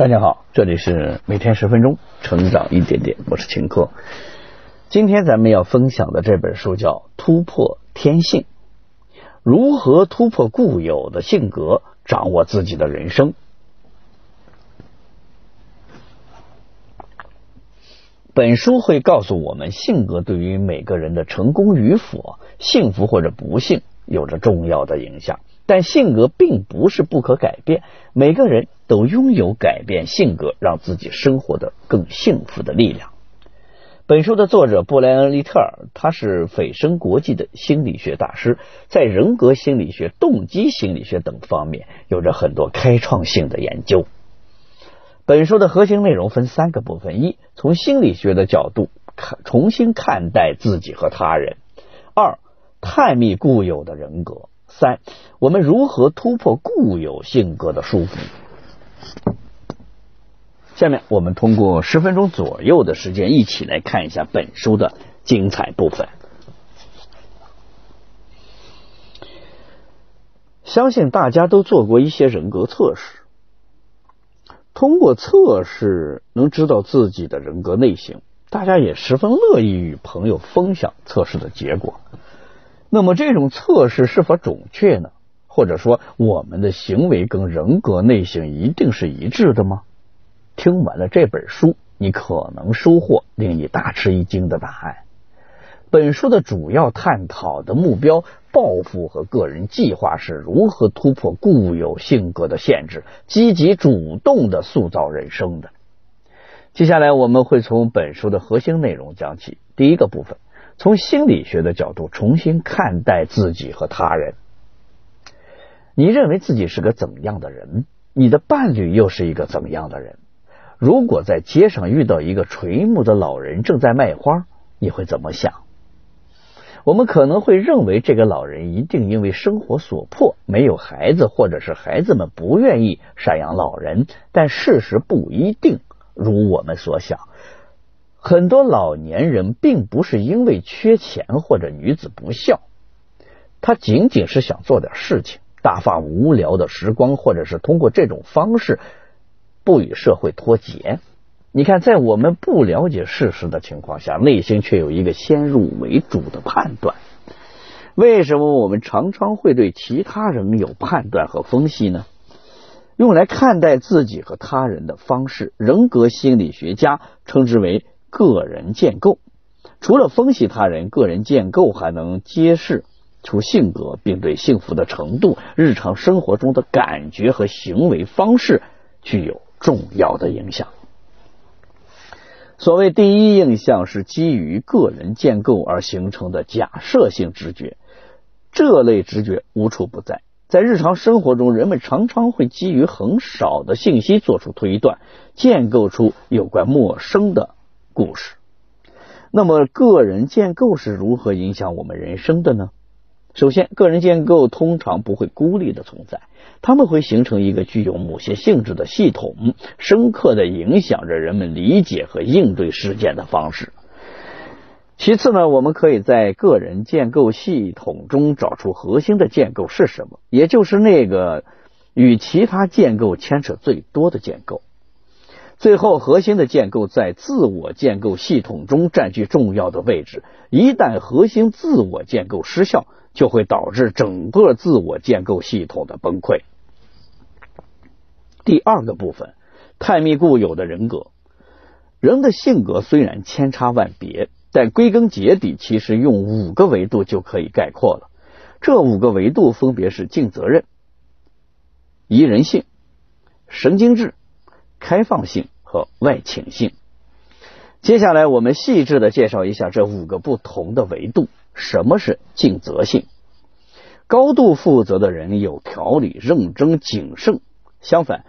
大家好，这里是每天十分钟，成长一点点，我是秦科。今天咱们要分享的这本书叫《突破天性》，如何突破固有的性格，掌握自己的人生。本书会告诉我们，性格对于每个人的成功与否、幸福或者不幸有着重要的影响。但性格并不是不可改变，每个人都拥有改变性格、让自己生活的更幸福的力量。本书的作者布莱恩·利特尔，他是斐生国际的心理学大师，在人格心理学、动机心理学等方面有着很多开创性的研究。本书的核心内容分三个部分：一、从心理学的角度看，重新看待自己和他人；二、探秘固有的人格。三，我们如何突破固有性格的束缚？下面我们通过十分钟左右的时间，一起来看一下本书的精彩部分。相信大家都做过一些人格测试，通过测试能知道自己的人格类型，大家也十分乐意与朋友分享测试的结果。那么这种测试是否准确呢？或者说，我们的行为跟人格类型一定是一致的吗？听完了这本书，你可能收获令你大吃一惊的答案。本书的主要探讨的目标、抱负和个人计划是如何突破固有性格的限制，积极主动的塑造人生的。接下来我们会从本书的核心内容讲起。第一个部分。从心理学的角度重新看待自己和他人，你认为自己是个怎样的人？你的伴侣又是一个怎么样的人？如果在街上遇到一个垂暮的老人正在卖花，你会怎么想？我们可能会认为这个老人一定因为生活所迫没有孩子，或者是孩子们不愿意赡养老人，但事实不一定如我们所想。很多老年人并不是因为缺钱或者女子不孝，他仅仅是想做点事情，打发无聊的时光，或者是通过这种方式不与社会脱节。你看，在我们不了解事实的情况下，内心却有一个先入为主的判断。为什么我们常常会对其他人有判断和分析呢？用来看待自己和他人的方式，人格心理学家称之为。个人建构，除了分析他人，个人建构还能揭示出性格，并对幸福的程度、日常生活中的感觉和行为方式具有重要的影响。所谓第一印象是基于个人建构而形成的假设性直觉，这类直觉无处不在。在日常生活中，人们常常会基于很少的信息做出推断，建构出有关陌生的。故事，那么个人建构是如何影响我们人生的呢？首先，个人建构通常不会孤立的存在，他们会形成一个具有某些性质的系统，深刻的影响着人们理解和应对事件的方式。其次呢，我们可以在个人建构系统中找出核心的建构是什么，也就是那个与其他建构牵扯最多的建构。最后，核心的建构在自我建构系统中占据重要的位置。一旦核心自我建构失效，就会导致整个自我建构系统的崩溃。第二个部分，探秘固有的人格。人的性格虽然千差万别，但归根结底，其实用五个维度就可以概括了。这五个维度分别是：尽责任、宜人性、神经质。开放性和外倾性。接下来，我们细致的介绍一下这五个不同的维度。什么是尽责性？高度负责的人有条理、认真、谨慎；相反，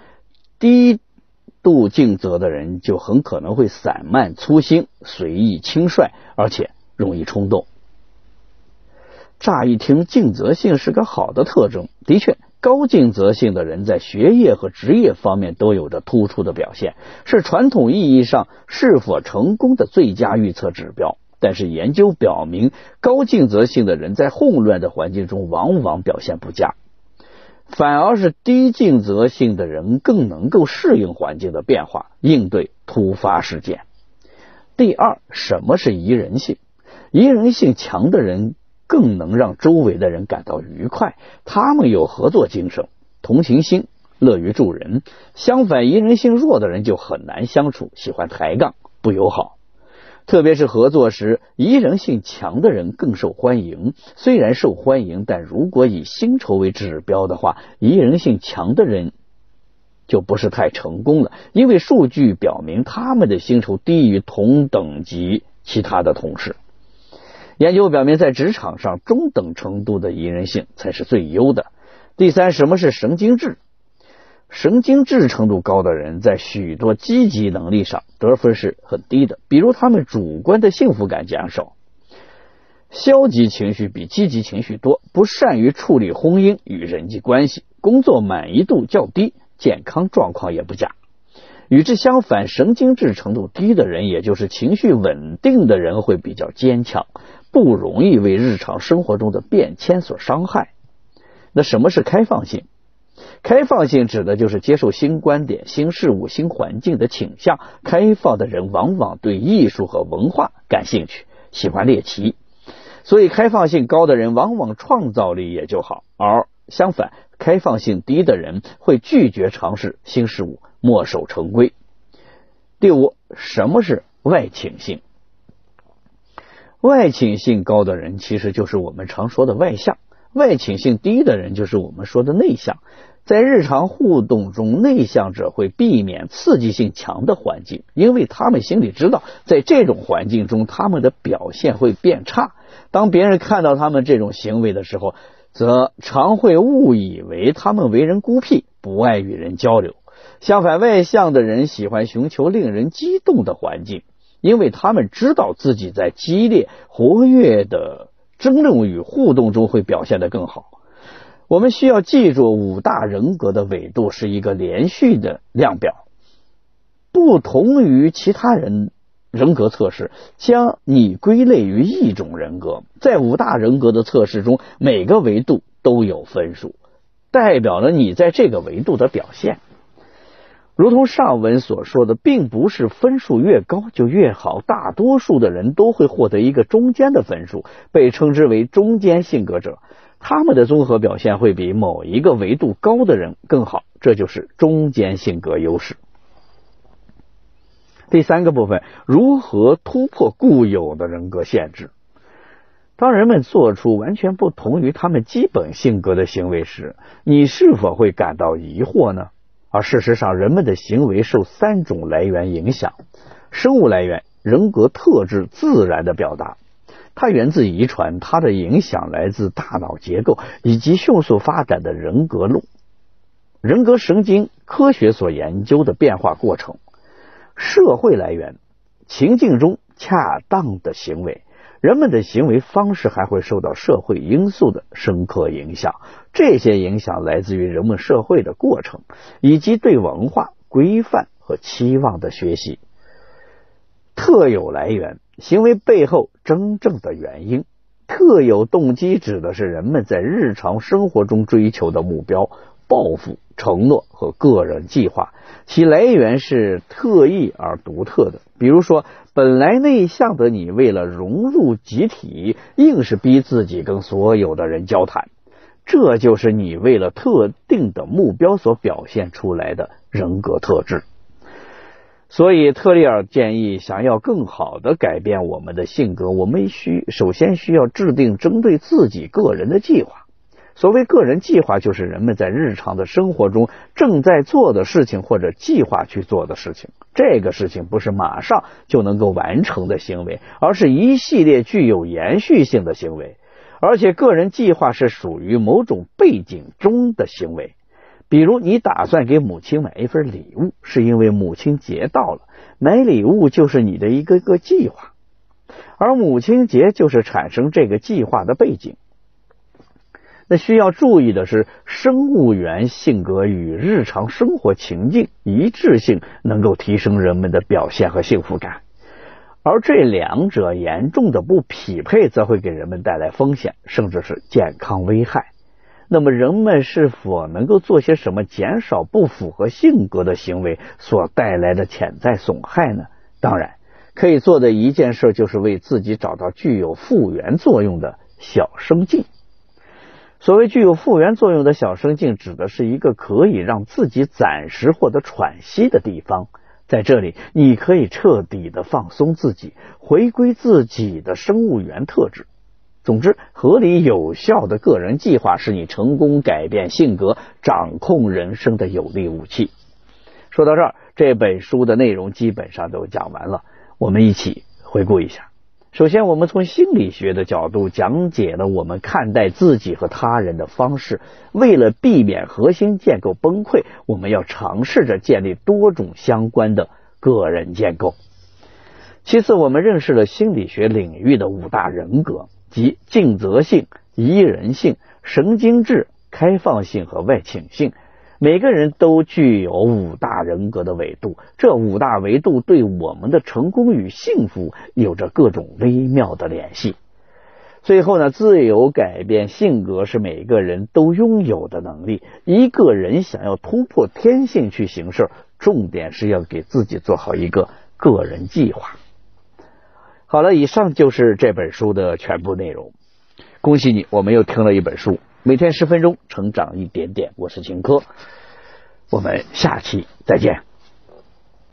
低度尽责的人就很可能会散漫、粗心、随意、轻率，而且容易冲动。乍一听，尽责性是个好的特征，的确。高尽责性的人在学业和职业方面都有着突出的表现，是传统意义上是否成功的最佳预测指标。但是研究表明，高尽责性的人在混乱的环境中往往表现不佳。反而是低尽责性的人更能够适应环境的变化，应对突发事件。第二，什么是宜人性？宜人性强的人更能让周围的人感到愉快，他们有合作精神、同情心，乐于助人。相反，宜人性弱的人就很难相处，喜欢抬杠，不友好。特别是合作时，宜人性强的人更受欢迎。虽然受欢迎，但如果以薪酬为指标的话，宜人性强的人就不是太成功了。因为数据表明，他们的薪酬低于同等级其他的同事。研究表明，在职场上，中等程度的宜人性才是最优的。第三，什么是神经质？神经质程度高的人，在许多积极能力上得分是很低的。比如，他们主观的幸福感减少，消极情绪比积极情绪多，不善于处理婚姻与人际关系，工作满意度较低，健康状况也不佳。与之相反，神经质程度低的人，也就是情绪稳定的人，会比较坚强，不容易为日常生活中的变迁所伤害。那什么是开放性？开放性指的就是接受新观点、新事物、新环境的倾向。开放的人往往对艺术和文化感兴趣，喜欢猎奇，所以开放性高的人往往创造力也就好。而相反，开放性低的人会拒绝尝试新事物，墨守成规。第五，什么是外倾性？外倾性高的人其实就是我们常说的外向，外倾性低的人就是我们说的内向。在日常互动中，内向者会避免刺激性强的环境，因为他们心里知道，在这种环境中，他们的表现会变差。当别人看到他们这种行为的时候，则常会误以为他们为人孤僻，不爱与人交流。相反，外向的人喜欢寻求令人激动的环境，因为他们知道自己在激烈、活跃的争论与互动中会表现得更好。我们需要记住，五大人格的维度是一个连续的量表，不同于其他人人格测试，将你归类于一种人格。在五大人格的测试中，每个维度都有分数，代表了你在这个维度的表现。如同上文所说的，并不是分数越高就越好，大多数的人都会获得一个中间的分数，被称之为中间性格者。他们的综合表现会比某一个维度高的人更好，这就是中间性格优势。第三个部分，如何突破固有的人格限制？当人们做出完全不同于他们基本性格的行为时，你是否会感到疑惑呢？而事实上，人们的行为受三种来源影响：生物来源、人格特质、自然的表达。它源自遗传，它的影响来自大脑结构以及迅速发展的人格路、人格神经科学所研究的变化过程。社会来源，情境中恰当的行为，人们的行为方式还会受到社会因素的深刻影响。这些影响来自于人们社会的过程，以及对文化规范和期望的学习。特有来源。行为背后真正的原因，特有动机指的是人们在日常生活中追求的目标、抱负、承诺和个人计划，其来源是特异而独特的。比如说，本来内向的你，为了融入集体，硬是逼自己跟所有的人交谈，这就是你为了特定的目标所表现出来的人格特质。所以，特里尔建议，想要更好的改变我们的性格，我们需首先需要制定针对自己个人的计划。所谓个人计划，就是人们在日常的生活中正在做的事情，或者计划去做的事情。这个事情不是马上就能够完成的行为，而是一系列具有延续性的行为。而且，个人计划是属于某种背景中的行为。比如，你打算给母亲买一份礼物，是因为母亲节到了，买礼物就是你的一个个计划，而母亲节就是产生这个计划的背景。那需要注意的是，生物源性格与日常生活情境一致性能够提升人们的表现和幸福感，而这两者严重的不匹配，则会给人们带来风险，甚至是健康危害。那么人们是否能够做些什么减少不符合性格的行为所带来的潜在损害呢？当然，可以做的一件事就是为自己找到具有复原作用的小生境。所谓具有复原作用的小生境，指的是一个可以让自己暂时获得喘息的地方。在这里，你可以彻底的放松自己，回归自己的生物源特质。总之，合理有效的个人计划是你成功改变性格、掌控人生的有力武器。说到这儿，这本书的内容基本上都讲完了，我们一起回顾一下。首先，我们从心理学的角度讲解了我们看待自己和他人的方式。为了避免核心建构崩溃，我们要尝试着建立多种相关的个人建构。其次，我们认识了心理学领域的五大人格，即尽责性、宜人性、神经质、开放性和外倾性。每个人都具有五大人格的维度，这五大维度对我们的成功与幸福有着各种微妙的联系。最后呢，自由改变性格是每个人都拥有的能力。一个人想要突破天性去行事，重点是要给自己做好一个个人计划。好了，以上就是这本书的全部内容。恭喜你，我们又听了一本书。每天十分钟，成长一点点。我是秦科，我们下期再见。